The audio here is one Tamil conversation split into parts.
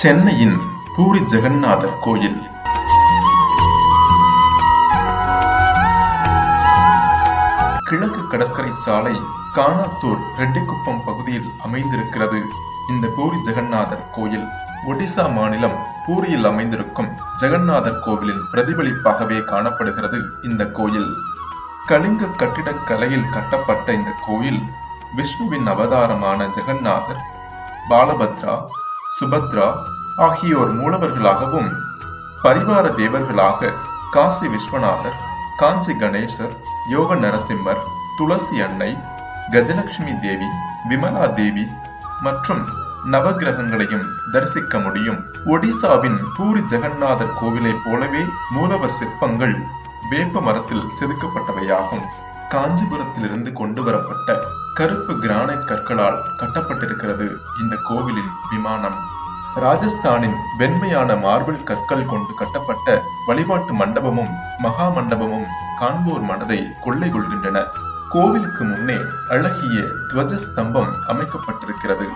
சென்னையின் பூரி ஜெகநாதர் கோயில். கிழக்கு கடற்கரை சாலை காணாத்தூர் ரெட்டிக்குப்பம் பகுதியில் அமைந்திருக்கிறது. இந்த பூரி ஜெகநாதர் கோயில் ஒடிசா மாநிலம் பூரியில் அமைந்திருக்கும் ஜெகநாதர் கோவிலின் பிரதிபலிப்பாகவே காணப்படுகிறது இந்த கோயில். கலிங்க கட்டிடக் கலையில் கட்டப்பட்ட இந்த கோயில் விஷ்ணுவின் அவதாரமான ஜெகநாதர் பாலபத்ரா சுபத்ரா ஆகியோர் மூலவர்களாகவும் பரிவார தேவர்களாக காசி விஸ்வநாதர் காஞ்சி கணேசர் யோக நரசிம்மர் துளசி அன்னை கஜலட்சுமி தேவி விமலா தேவி மற்றும் நவகிரகங்களையும் தரிசிக்க முடியும். ஒடிசாவின் பூரி ஜெகநாதர் கோவிலைப் போலவே மூலவர் சிற்பங்கள் வேப்ப மரத்தில் செதுக்கப்பட்டவையாகும். காஞ்சிபுரத்திலிருந்து கொண்டு வரப்பட்ட கருப்பு கிரானைட் கற்களால் கட்டப்பட்டிருக்கிறது இந்த கோவிலின் விமானம். ராஜஸ்தானின் வெண்மையான மார்பிள் கற்கள் கொண்டு கட்டப்பட்ட வழிபாட்டு மண்டபமும் மகா மண்டபமும் காண்போர் மனதை கொள்ளை கொள்கின்றன. கோவிலுக்கு முன்னே அழகிய துவஜ ஸ்தம்பம் அமைக்கப்பட்டிருக்கிறது.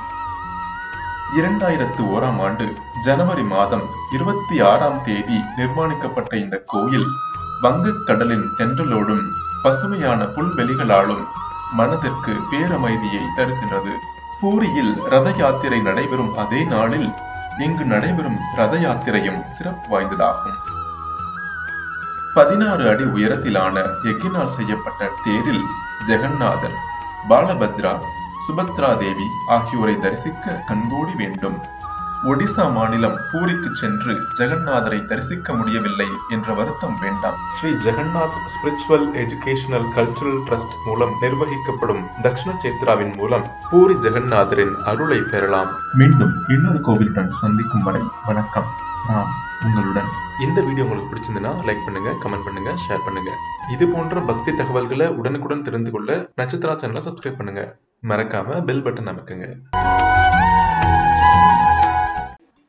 இரண்டாயிரத்து ஓராம் ஆண்டு ஜனவரி மாதம் இருபத்தி ஆறாம் தேதி நிர்மாணிக்கப்பட்ட இந்த கோயில் வங்கக் கடலின் தென்றலோடும் பசுமையான புல்வெளிகளாலும் மனதிற்கு பேரமைதியை தருகின்றது பூரியில் ரத யாத்திரை நடைபெறும் அதே நாளில் இங்கு நடைபெறும் ரத யாத்திரையும் சிறப்பு வாய்ந்ததாகும். பதினாறு அடி உயரத்திலான எக்கினால் செய்யப்பட்ட தேரில் ஜெகநாதர் பாலபத்ரா சுபத்ரா தேவி ஆகியோரை தரிசிக்க கண்கூடி வேண்டும். ஒடிசா மாநிலம் பூரிக்கு சென்று ஜெகநாதரை தரிசிக்க முடியவில்லை என்ற வருத்தம் வேண்டாம். Sri Jagannath spiritual educational cultural trust மூலம் நிர்வகிக்கப்படும் தக்ஷண சேத்ராவின் மூலம் பூரி ஜெகநாதரின் அருளை பெறலாம். மீண்டும் இன்னொரு கோவிலுடன் சந்திக்கும் வரை வணக்கம். நான் உங்களுடன். இந்த வீடியோ உங்களுக்கு பிடிச்சிருந்ததுன்னா லைக் பண்ணுங்க கமெண்ட் பண்ணுங்க ஷேர் பண்ணுங்க. இது போன்ற பக்தி தகவல்களை உடனுக்குடன் தெரிந்து கொள்ள நட்சத்திரா சேனலை சப்ஸ்கிரைப் பண்ணுங்க. மறக்காம பெல் பட்டன் அமைக்குங்க.